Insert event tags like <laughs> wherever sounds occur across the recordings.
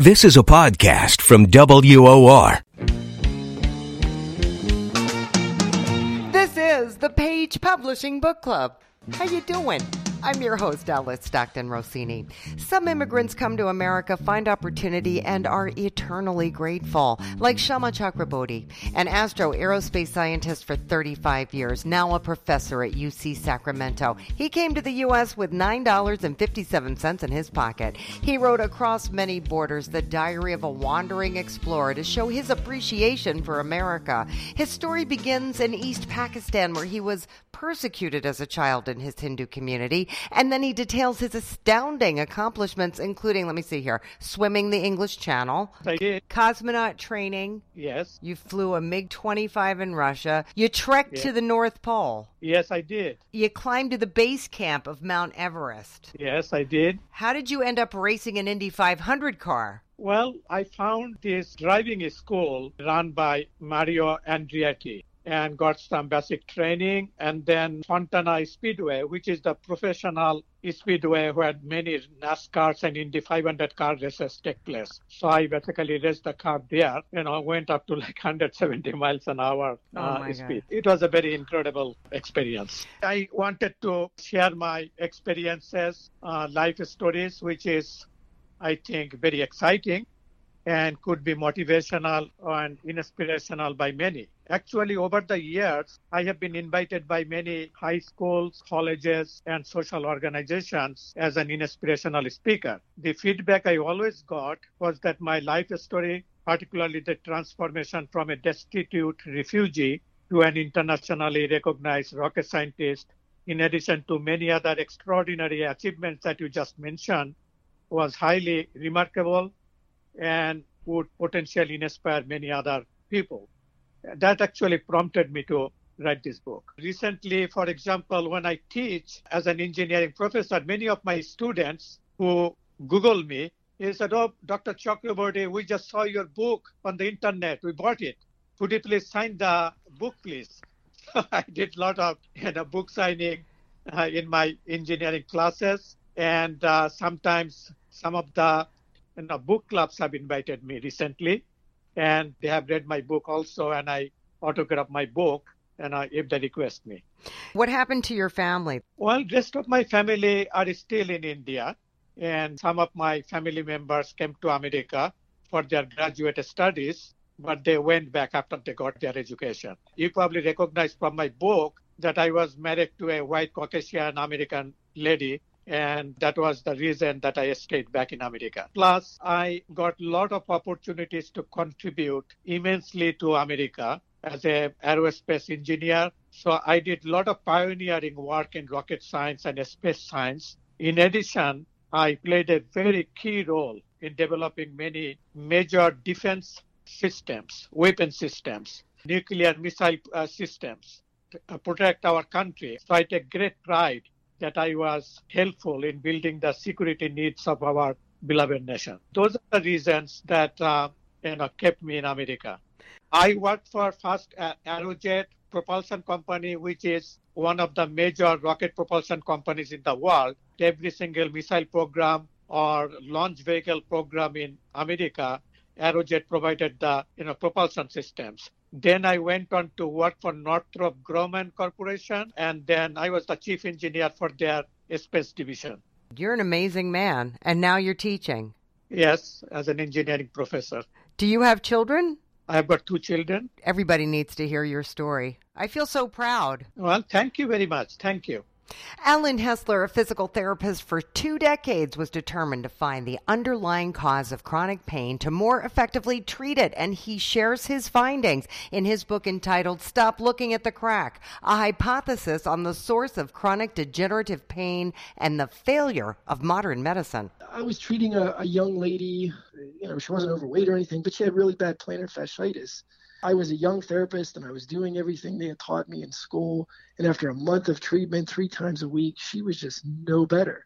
This is a podcast from WOR. This is the Page Publishing Book Club. How you doing? I'm your host, Alice Stockton Rossini. Some immigrants come to America, find opportunity, and are eternally grateful, like Shama Chakraborty, an astro aerospace scientist for 35 years, now a professor at UC Sacramento. He came to the U.S. with $9.57 in his pocket. He wrote Across Many Borders, the diary of a wandering explorer, to show his appreciation for America. His story begins in East Pakistan, where he was persecuted as a child in his Hindu community. And then he details his astounding accomplishments, including, let me see here, swimming the English Channel, I did. cosmonaut training. Yes. You flew a MiG 25 in Russia. You trekked to the North Pole. Yes, I did. You climbed to the base camp of Mount Everest. Yes, I did. How did you end up racing an Indy 500 car? Well, I found this driving school run by Mario Andretti and got some basic training. And then Fontana Speedway, which is the professional speedway where many NASCARs and Indy 500 car races take place. So I basically raced the car there. You know, went up to like 170 miles an hour Oh uh, speed. It was a very incredible experience. I wanted to share my experiences, uh, life stories, which is I think, very exciting and could be motivational and inspirational by many. Actually, over the years, I have been invited by many high schools, colleges, and social organizations as an inspirational speaker. The feedback I always got was that my life story, particularly the transformation from a destitute refugee to an internationally recognized rocket scientist, in addition to many other extraordinary achievements that you just mentioned, was highly remarkable and would potentially inspire many other people. That actually prompted me to write this book. Recently, for example, when I teach as an engineering professor, many of my students who Google me, they said, Oh, Dr. Chakraborty, we just saw your book on the internet. We bought it. Could you please sign the book, please? <laughs> I did a lot of you know, book signing uh, in my engineering classes. And uh, sometimes some of the you know, book clubs have invited me recently, and they have read my book also, and I autograph my book, and I, if they request me. What happened to your family? Well, rest of my family are still in India, and some of my family members came to America for their graduate studies, but they went back after they got their education. You probably recognize from my book that I was married to a white Caucasian American lady and that was the reason that I stayed back in America. Plus, I got a lot of opportunities to contribute immensely to America as a aerospace engineer. So I did a lot of pioneering work in rocket science and space science. In addition, I played a very key role in developing many major defense systems, weapon systems, nuclear missile uh, systems to uh, protect our country. So I take great pride that I was helpful in building the security needs of our beloved nation. Those are the reasons that uh, you know kept me in America. I worked for first uh, Aerojet propulsion company, which is one of the major rocket propulsion companies in the world. Every single missile program or launch vehicle program in America, Aerojet provided the you know propulsion systems. Then I went on to work for Northrop Grumman Corporation, and then I was the chief engineer for their space division. You're an amazing man, and now you're teaching. Yes, as an engineering professor. Do you have children? I've got two children. Everybody needs to hear your story. I feel so proud. Well, thank you very much. Thank you. Alan Hessler, a physical therapist for two decades, was determined to find the underlying cause of chronic pain to more effectively treat it, and he shares his findings in his book entitled Stop Looking at the Crack A Hypothesis on the Source of Chronic Degenerative Pain and the Failure of Modern Medicine. I was treating a, a young lady. you know, she wasn't overweight or anything, but she had really bad plantar fasciitis. I was a young therapist and I was doing everything they had taught me in school. And after a month of treatment, three times a week, she was just no better.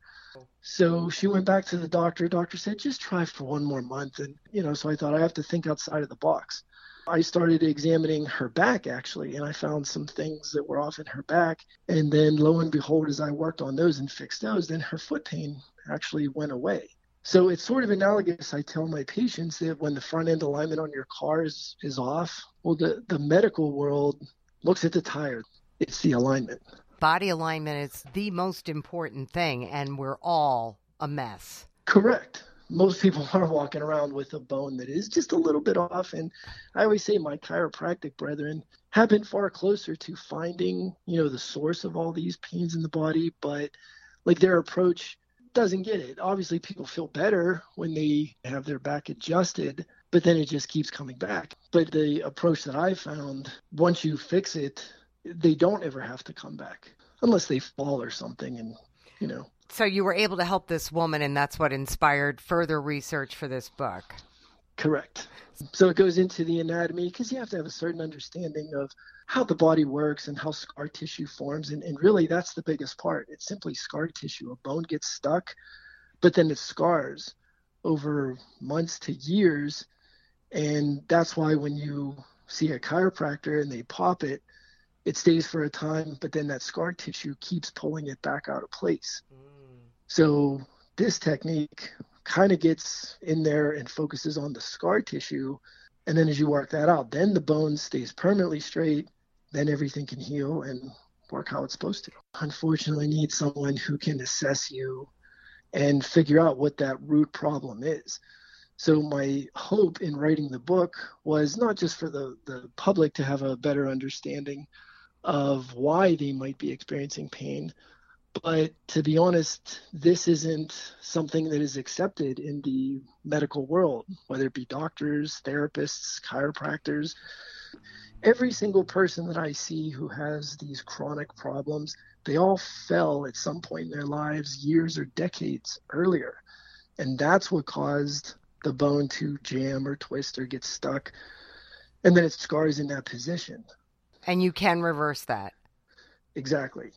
So she went back to the doctor. Doctor said, just try for one more month. And, you know, so I thought I have to think outside of the box. I started examining her back actually, and I found some things that were off in her back. And then lo and behold, as I worked on those and fixed those, then her foot pain actually went away. So it's sort of analogous. I tell my patients that when the front end alignment on your car is, is off, well, the, the medical world looks at the tire. It's the alignment. Body alignment is the most important thing, and we're all a mess. Correct most people <laughs> are walking around with a bone that is just a little bit off. And I always say my chiropractic brethren have been far closer to finding, you know, the source of all these pains in the body, but like their approach doesn't get it. Obviously, people feel better when they have their back adjusted, but then it just keeps coming back. But the approach that I found, once you fix it, they don't ever have to come back unless they fall or something and you know so you were able to help this woman, and that's what inspired further research for this book. Correct. So it goes into the anatomy because you have to have a certain understanding of how the body works and how scar tissue forms. And, and really, that's the biggest part. It's simply scar tissue. A bone gets stuck, but then it scars over months to years. And that's why when you see a chiropractor and they pop it, it stays for a time, but then that scar tissue keeps pulling it back out of place. Mm. So this technique kind of gets in there and focuses on the scar tissue. And then as you work that out, then the bone stays permanently straight. Then everything can heal and work how it's supposed to. Unfortunately, need someone who can assess you and figure out what that root problem is. So my hope in writing the book was not just for the, the public to have a better understanding of why they might be experiencing pain, but to be honest, this isn't something that is accepted in the medical world, whether it be doctors, therapists, chiropractors. Every single person that I see who has these chronic problems, they all fell at some point in their lives years or decades earlier. And that's what caused the bone to jam or twist or get stuck. And then it scars in that position. And you can reverse that. Exactly.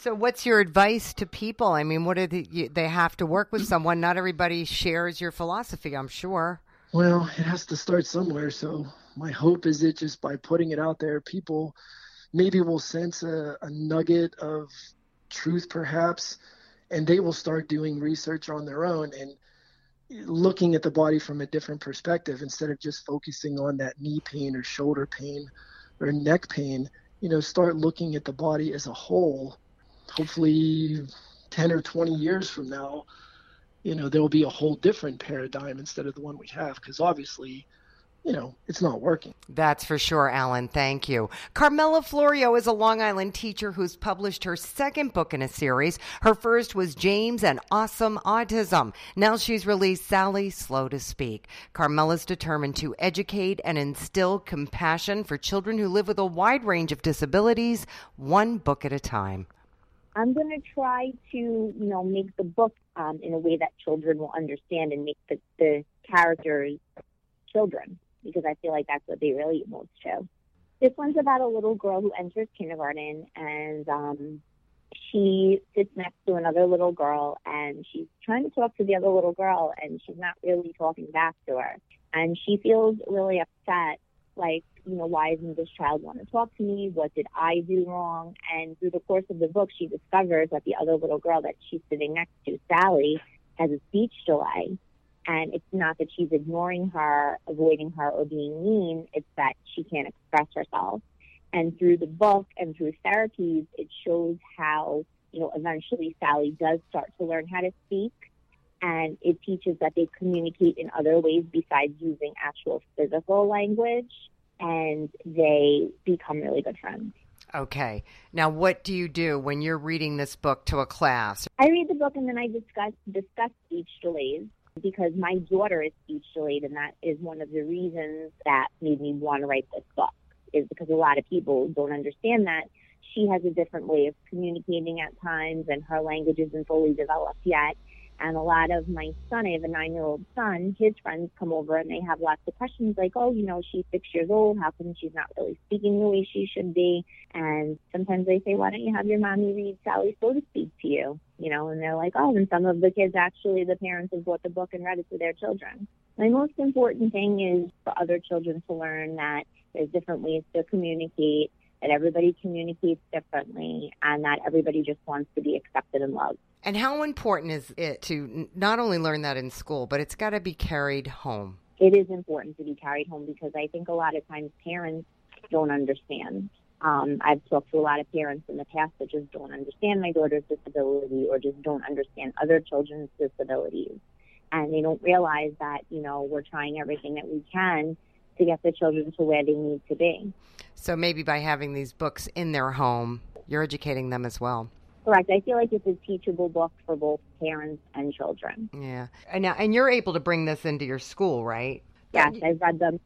So, what's your advice to people? I mean, what do they, they have to work with someone? Not everybody shares your philosophy, I'm sure. Well, it has to start somewhere. So, my hope is that just by putting it out there, people maybe will sense a, a nugget of truth, perhaps, and they will start doing research on their own and looking at the body from a different perspective instead of just focusing on that knee pain or shoulder pain or neck pain. You know, start looking at the body as a whole hopefully 10 or 20 years from now, you know, there will be a whole different paradigm instead of the one we have because obviously you know, it's not working. That's for sure, Alan. Thank you. Carmela Florio is a Long Island teacher who's published her second book in a series. Her first was James and Awesome Autism. Now she's released Sally Slow to Speak. Carmela's determined to educate and instill compassion for children who live with a wide range of disabilities, one book at a time. I'm going to try to, you know, make the book um, in a way that children will understand and make the, the characters children because I feel like that's what they relate most to. This one's about a little girl who enters kindergarten and um, she sits next to another little girl and she's trying to talk to the other little girl and she's not really talking back to her. And she feels really upset like, you know, why doesn't this child want to talk to me? What did I do wrong? And through the course of the book, she discovers that the other little girl that she's sitting next to, Sally, has a speech delay. And it's not that she's ignoring her, avoiding her, or being mean. It's that she can't express herself. And through the book and through therapies, it shows how, you know, eventually Sally does start to learn how to speak and it teaches that they communicate in other ways besides using actual physical language and they become really good friends. Okay. Now, what do you do when you're reading this book to a class? I read the book and then I discuss discuss speech delays because my daughter is speech delayed, and that is one of the reasons that made me want to write this book. Is because a lot of people don't understand that she has a different way of communicating at times, and her language isn't fully developed yet And a lot of my son, I have a nine year old son, his friends come over and they have lots of questions like, oh, you know, she's six years old. How come she's not really speaking the way she should be? And sometimes they say, why don't you have your mommy read Sally So to Speak to you? You know, and they're like, oh, and some of the kids actually, the parents have bought the book and read it to their children. My most important thing is for other children to learn that there's different ways to communicate, that everybody communicates differently, and that everybody just wants to be accepted and loved. And how important is it to not only learn that in school, but it's got to be carried home? It is important to be carried home because I think a lot of times parents don't understand. Um, I've talked to a lot of parents in the past that just don't understand my daughter's disability or just don't understand other children's disabilities. And they don't realize that, you know, we're trying everything that we can to get the children to where they need to be. So maybe by having these books in their home, you're educating them as well. Correct. I feel like it's a teachable book for both parents and children. Yeah. And now, and you're able to bring this into your school, right? Yes, I've read them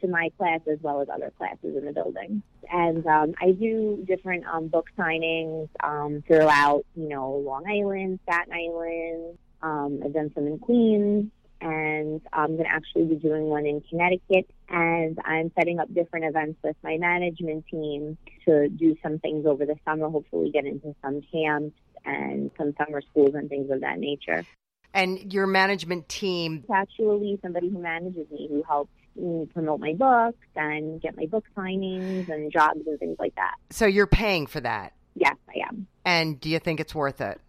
to my class as well as other classes in the building. And um, I do different um, book signings um, throughout, you know, Long Island, Staten Island. Um, I've done some in Queens, and I'm going to actually be doing one in Connecticut. And I'm setting up different events with my management team to do some things over the summer, hopefully get into some camps and some summer schools and things of that nature. And your management team? It's actually somebody who manages me, who helps me promote my books and get my book signings and jobs and things like that. So you're paying for that? Yes, I am. And do you think it's worth it?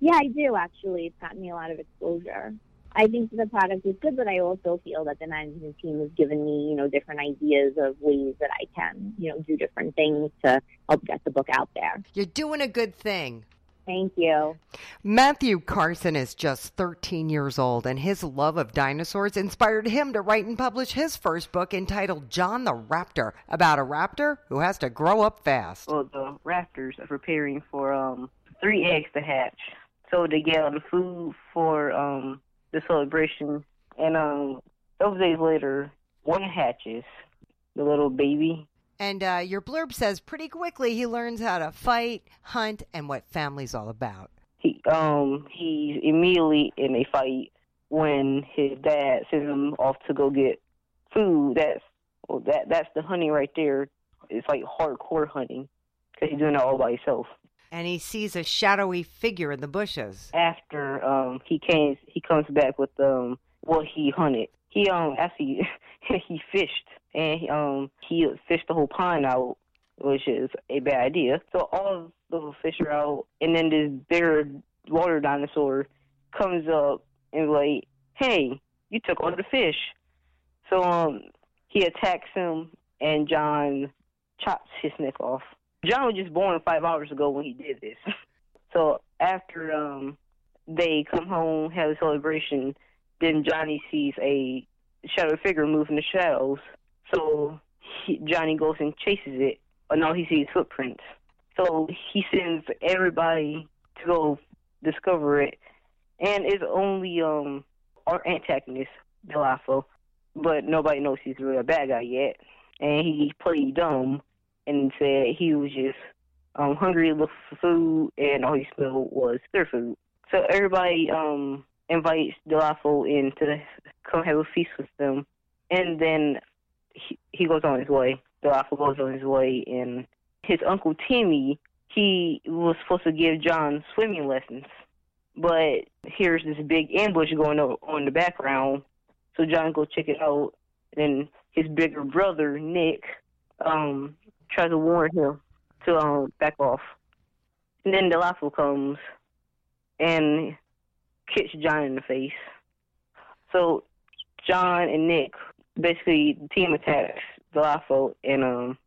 Yeah, I do actually. It's gotten me a lot of exposure. I think the product is good, but I also feel that the management team has given me, you know, different ideas of ways that I can, you know, do different things to help get the book out there. You're doing a good thing. Thank you. Matthew Carson is just 13 years old, and his love of dinosaurs inspired him to write and publish his first book entitled John the Raptor, about a raptor who has to grow up fast. Well, the raptors are preparing for um, three eggs to hatch. So they get all the food for um, the celebration, and um, those days later, one hatches, the little baby. And uh, your blurb says pretty quickly he learns how to fight, hunt, and what family's all about. He um he's immediately in a fight when his dad sends him off to go get food. That's well, that that's the hunting right there. It's like hardcore hunting because he's doing it all by himself and he sees a shadowy figure in the bushes. After um he came he comes back with um what he hunted. He um actually <laughs> he fished and um he fished the whole pond out, which is a bad idea. So all the fish are out and then this bigger water dinosaur comes up and like, Hey, you took all the fish. So um he attacks him and John chops his neck off. John was just born five hours ago when he did this. <laughs> so after um they come home, have a celebration, then Johnny sees a shadow figure move in the shadows. So he, Johnny goes and chases it, but now he sees footprints. So he sends everybody to go discover it, and it's only um our antagonist, Dilafo, but nobody knows he's really a bad guy yet, and he played dumb and said he was just um, hungry, looked for food, and all he smelled was their food. So everybody um, invites Dilafo in to come have a feast with them, and then he, he goes on his way. Dilafo goes on his way, and his uncle Timmy, he was supposed to give John swimming lessons, but here's this big ambush going on in the background. So John goes check it out, and his bigger brother Nick um tries to warn him to um back off. And then Dilafo comes and kicks John in the face. So John and Nick basically team attacks Dilafo and um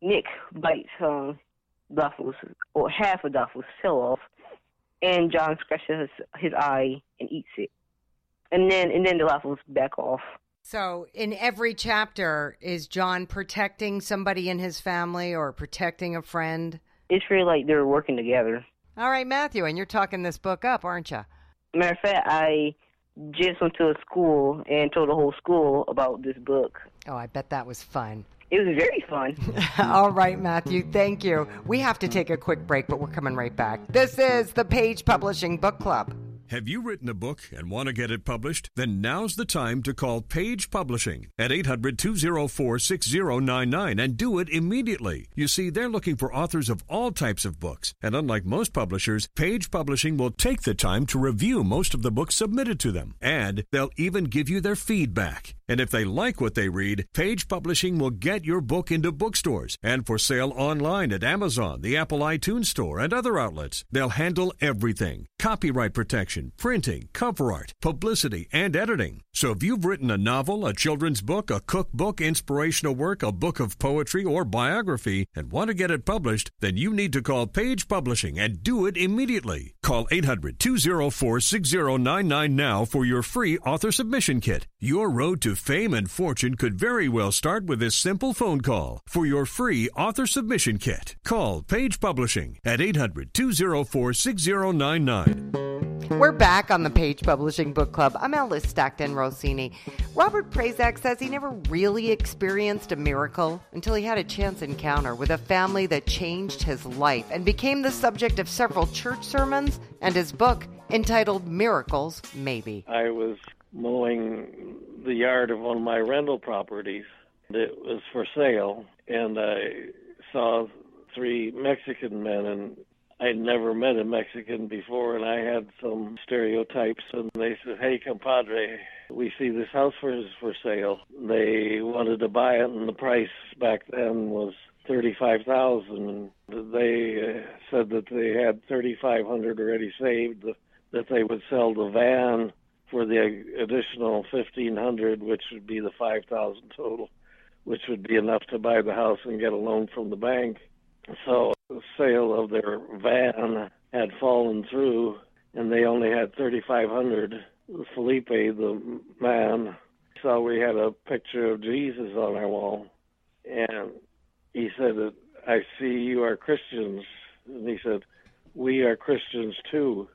Nick bites um Dilafo's or half of Dilafo's tail off and John scratches his, his eye and eats it. And then and then Dilafo's back off. So, in every chapter, is John protecting somebody in his family or protecting a friend? It's really like they're working together. All right, Matthew, and you're talking this book up, aren't you? Matter of fact, I just went to a school and told the whole school about this book. Oh, I bet that was fun. It was very fun. <laughs> All right, Matthew, thank you. We have to take a quick break, but we're coming right back. This is the Page Publishing Book Club. Have you written a book and want to get it published? Then now's the time to call Page Publishing at 800 204 6099 and do it immediately. You see, they're looking for authors of all types of books, and unlike most publishers, Page Publishing will take the time to review most of the books submitted to them, and they'll even give you their feedback. And if they like what they read, Page Publishing will get your book into bookstores and for sale online at Amazon, the Apple iTunes Store, and other outlets. They'll handle everything copyright protection, printing, cover art, publicity, and editing. So if you've written a novel, a children's book, a cookbook, inspirational work, a book of poetry, or biography, and want to get it published, then you need to call Page Publishing and do it immediately. Call 800 204 6099 now for your free author submission kit. Your road to fame and fortune could very well start with this simple phone call. For your free author submission kit, call Page Publishing at 800 204 6099. We're back on the Page Publishing Book Club. I'm Alice Stockton Rossini. Robert Prazak says he never really experienced a miracle until he had a chance encounter with a family that changed his life and became the subject of several church sermons and his book entitled Miracles Maybe. I was mowing the yard of one of my rental properties. It was for sale, and I saw three Mexican men, and I'd never met a Mexican before, and I had some stereotypes. And they said, "Hey, compadre, we see this house for for sale." They wanted to buy it, and the price back then was thirty-five thousand. They uh, said that they had thirty-five hundred already saved. That they would sell the van for the additional fifteen hundred, which would be the five thousand total, which would be enough to buy the house and get a loan from the bank. So the sale of their van had fallen through, and they only had thirty-five hundred. Felipe, the man, saw we had a picture of Jesus on our wall, and he said that I see you are Christians, and he said we are Christians too.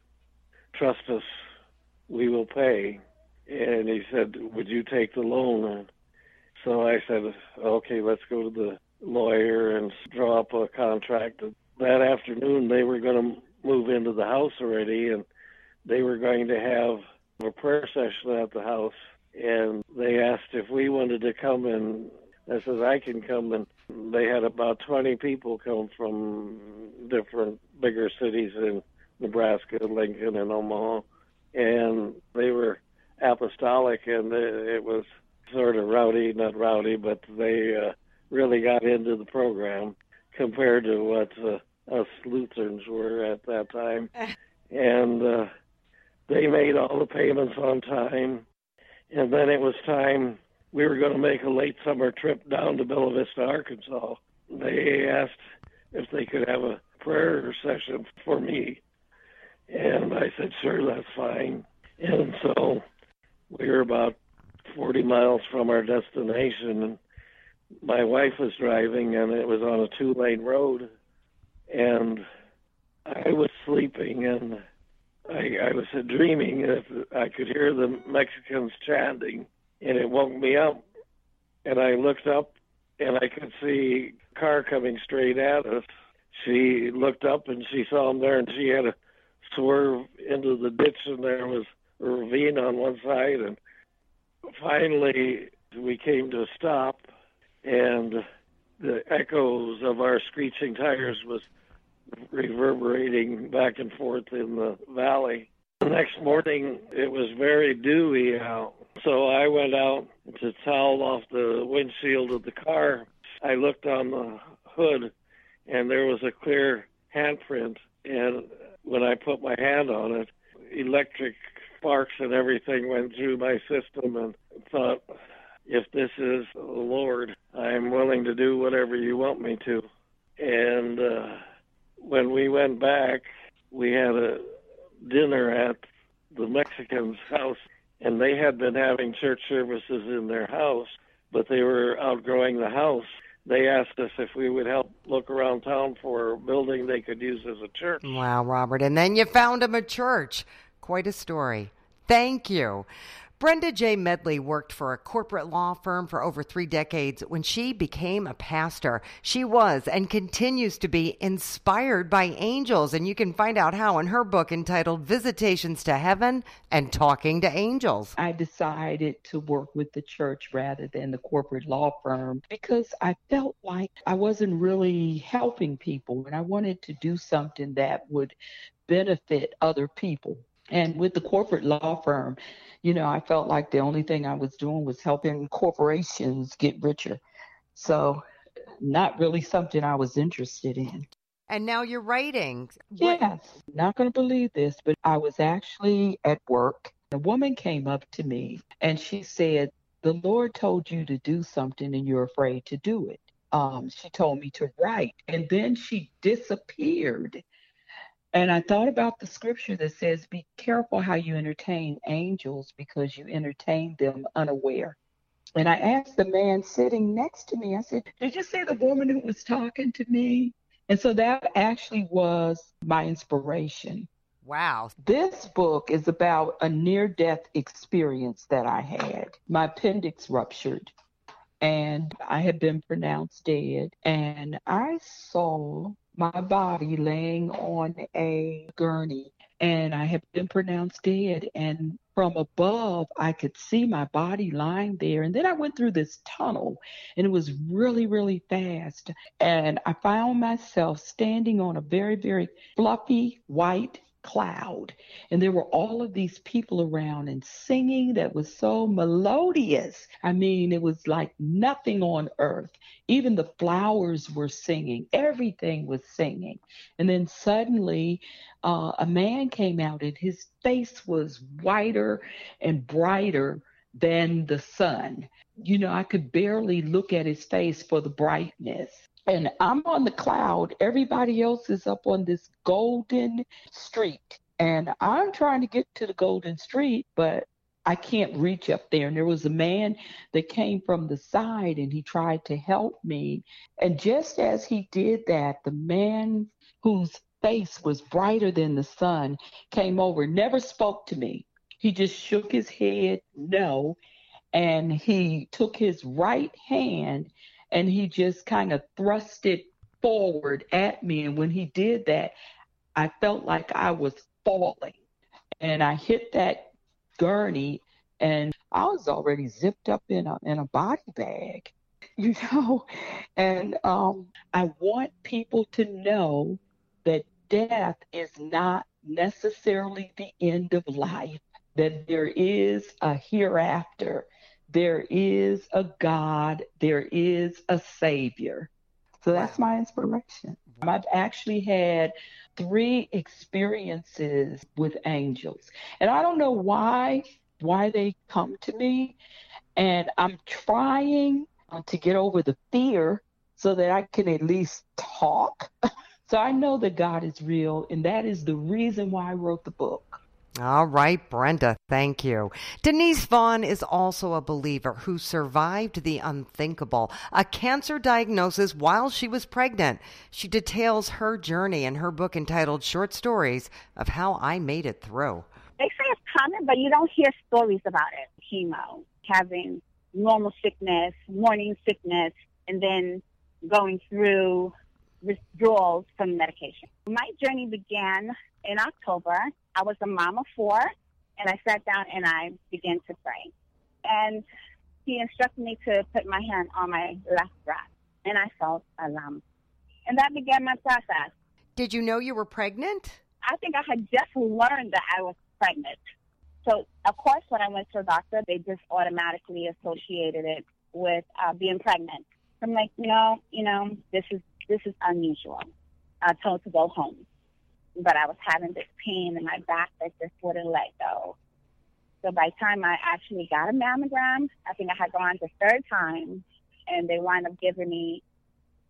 Trust us we will pay. And he said, Would you take the loan? So I said, Okay, let's go to the lawyer and draw up a contract. That afternoon, they were going to move into the house already, and they were going to have a prayer session at the house. And they asked if we wanted to come, and I said, I can come. And they had about 20 people come from different bigger cities in Nebraska, Lincoln, and Omaha and they were apostolic, and it was sort of rowdy, not rowdy, but they uh, really got into the program compared to what uh, us Lutherans were at that time. <laughs> and uh, they made all the payments on time. And then it was time, we were going to make a late summer trip down to Bella Vista, Arkansas. They asked if they could have a prayer session for me and I said, sure, that's fine. And so we were about 40 miles from our destination. And my wife was driving, and it was on a two lane road. And I was sleeping, and I, I was dreaming if I could hear the Mexicans chanting, and it woke me up. And I looked up, and I could see a car coming straight at us. She looked up, and she saw him there, and she had to swerve into the ditch, and there was a ravine on one side. And finally, we came to a stop, and the echoes of our screeching tires was reverberating back and forth in the valley. The next morning, it was very dewy out, so I went out to towel off the windshield of the car. I looked on the hood, and there was a clear handprint, and when I put my hand on it, electric sparks and everything went through my system and thought, if this is the Lord, I'm willing to do whatever you want me to. And uh, when we went back, we had a dinner at the Mexicans' house, and they had been having church services in their house, but they were outgrowing the house they asked us if we would help look around town for a building they could use as a church. Wow, Robert. And then you found them a church. Quite a story. Thank you. Brenda J. Medley worked for a corporate law firm for over three decades. When she became a pastor, she was and continues to be inspired by angels. And you can find out how in her book entitled Visitations to Heaven and Talking to Angels. I decided to work with the church rather than the corporate law firm because I felt like I wasn't really helping people and I wanted to do something that would benefit other people. And with the corporate law firm, you know, I felt like the only thing I was doing was helping corporations get richer. So, not really something I was interested in. And now you're writing. What? Yes. Not going to believe this, but I was actually at work. A woman came up to me and she said, The Lord told you to do something and you're afraid to do it. Um, she told me to write. And then she disappeared. And I thought about the scripture that says, Be careful how you entertain angels because you entertain them unaware. And I asked the man sitting next to me, I said, Did you see the woman who was talking to me? And so that actually was my inspiration. Wow. This book is about a near death experience that I had. My appendix ruptured and I had been pronounced dead. And I saw my body laying on a gurney and I had been pronounced dead. And from above, I could see my body lying there. And then I went through this tunnel and it was really, really fast. And I found myself standing on a very, very fluffy white cloud. And there were all of these people around and singing that was so melodious. I mean, it was like nothing on earth. Even the flowers were singing, everything was singing. And then suddenly, uh, a man came out, and his face was whiter and brighter than the sun. You know, I could barely look at his face for the brightness and I'm on the cloud. Everybody else is up on this golden street. And I'm trying to get to the golden street, but I can't reach up there. And there was a man that came from the side and he tried to help me. And just as he did that, the man whose face was brighter than the sun came over, never spoke to me. He just shook his head no. And he took his right hand and he just kind of thrust it forward at me. And when he did that, I felt like I was falling. And I hit that gurney and I was already zipped up in a in a body bag, <laughs> you know. And um, I want people to know that death is not necessarily the end of life, that there is a hereafter, there is a God, there is a Savior. So that's my inspiration. I've actually had three experiences with angels. And I don't know why why they come to me and I'm trying to get over the fear so that I can at least talk. <laughs> so I know that God is real and that is the reason why I wrote the book. All right, Brenda, thank you. Denise Vaughn is also a believer who survived the unthinkable, a cancer diagnosis while she was pregnant. She details her journey in her book entitled Short Stories of How I Made It Through. They say it's common, but you don't hear stories about it. Chemo, having normal sickness, morning sickness, and then going through withdrawals from medication. My journey began in October I was a mom of four, and I sat down and I began to pray. And he instructed me to put my hand on my left breast, and I felt a lump. And that began my process. Did you know you were pregnant? I think I had just learned that I was pregnant. So, of course, when I went to a doctor, they just automatically associated it with uh, being pregnant. I'm like, no, you know, this is this is unusual. I told to go home but I was having this pain in my back that just wouldn't let go. So by the time I actually got a mammogram, I think I had gone the third time, and they wound up giving me,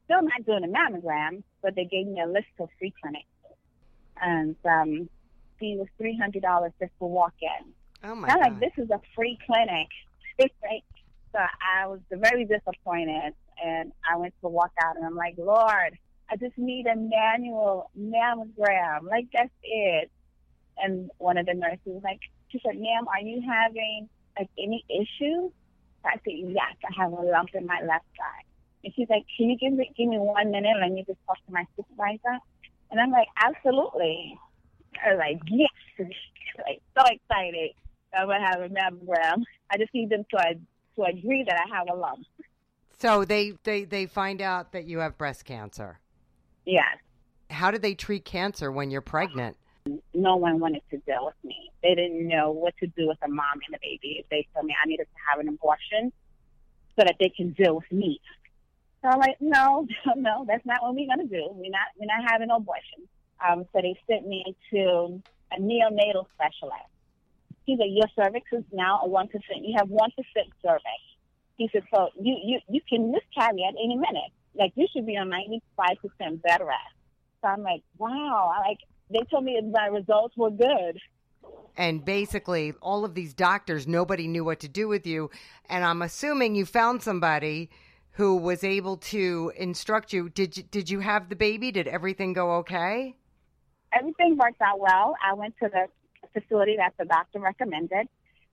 still not doing a mammogram, but they gave me a list of free clinics. And um, fee was three hundred dollars just for walk in. Oh my I'm God. like, this is a free clinic, right? <laughs> So I was very disappointed, and I went to walk out, and I'm like, Lord, I just need a manual mammogram. Like that's it. And one of the nurses was like, she said, ma'am, are you having like any issues? I said, yes, I have a lump in my left thigh. And she's like, can you give me, give me one minute? Let me just talk to my supervisor. And I'm like, absolutely. I was like, yes. <laughs> like, so excited. I'm going to have a mammogram. I just need them to, to agree that I have a lump. So they, they, they find out that you have breast cancer. Yes. How do they treat cancer when you're pregnant? No one wanted to deal with me. They didn't know what to do with a mom and a baby. They told me I needed to have an abortion so that they can deal with me. So I'm like, no, <laughs> no, that's not what we're gonna do. We're not we're not having an abortion. Um, so they sent me to a neonatal specialist. He said, your cervix is now a one percent. You have one percent cervix. He said, so you you you can miscarry at any minute. Like you should be on ninety five percent bed rest. So I'm like, wow. I like they told me my results were good. And basically, all of these doctors, nobody knew what to do with you. And I'm assuming you found somebody who was able to instruct you. Did you, did you have the baby? Did everything go okay? Everything worked out well. I went to the facility that the doctor recommended.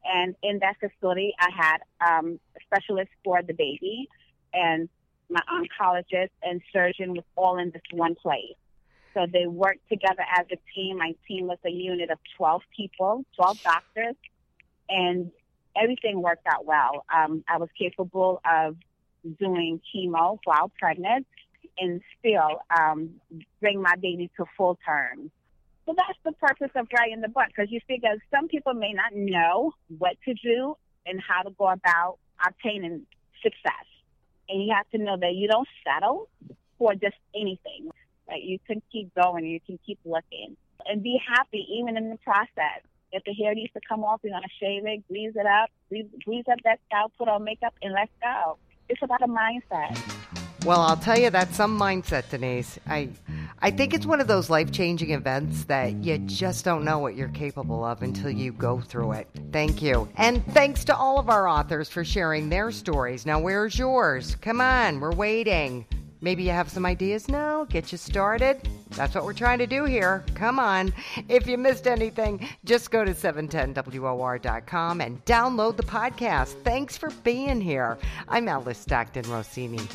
And in that facility, I had um, a specialist for the baby and my oncologist and surgeon was all in this one place. So they worked together as a team. My team was a unit of 12 people, 12 doctors, and everything worked out well. Um, I was capable of doing chemo while pregnant and still um, bring my baby to full term. So that's the purpose of writing the book because you figure some people may not know what to do and how to go about obtaining success. And you have to know that you don't settle for just anything. Right? You can keep going. You can keep looking and be happy even in the process. If the hair needs to come off, you're gonna shave it, grease it up, grease, grease up that scalp, put on makeup, and let's go. It's about a mindset. Well, I'll tell you that's some mindset, Denise. I I think it's one of those life-changing events that you just don't know what you're capable of until you go through it. Thank you. And thanks to all of our authors for sharing their stories. Now, where's yours? Come on, we're waiting. Maybe you have some ideas now, get you started. That's what we're trying to do here. Come on. If you missed anything, just go to 710WOR.com and download the podcast. Thanks for being here. I'm Alice Stockton Rossini.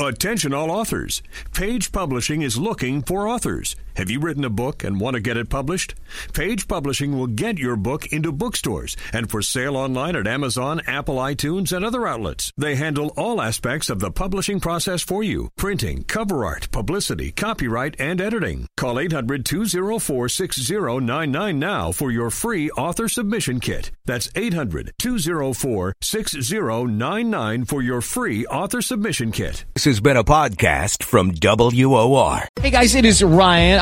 Attention all authors. Page Publishing is looking for authors. Have you written a book and want to get it published? Page Publishing will get your book into bookstores and for sale online at Amazon, Apple iTunes, and other outlets. They handle all aspects of the publishing process for you printing, cover art, publicity, copyright, and editing. Call 800 204 6099 now for your free author submission kit. That's 800 204 6099 for your free author submission kit. This has been a podcast from WOR. Hey guys, it is Ryan.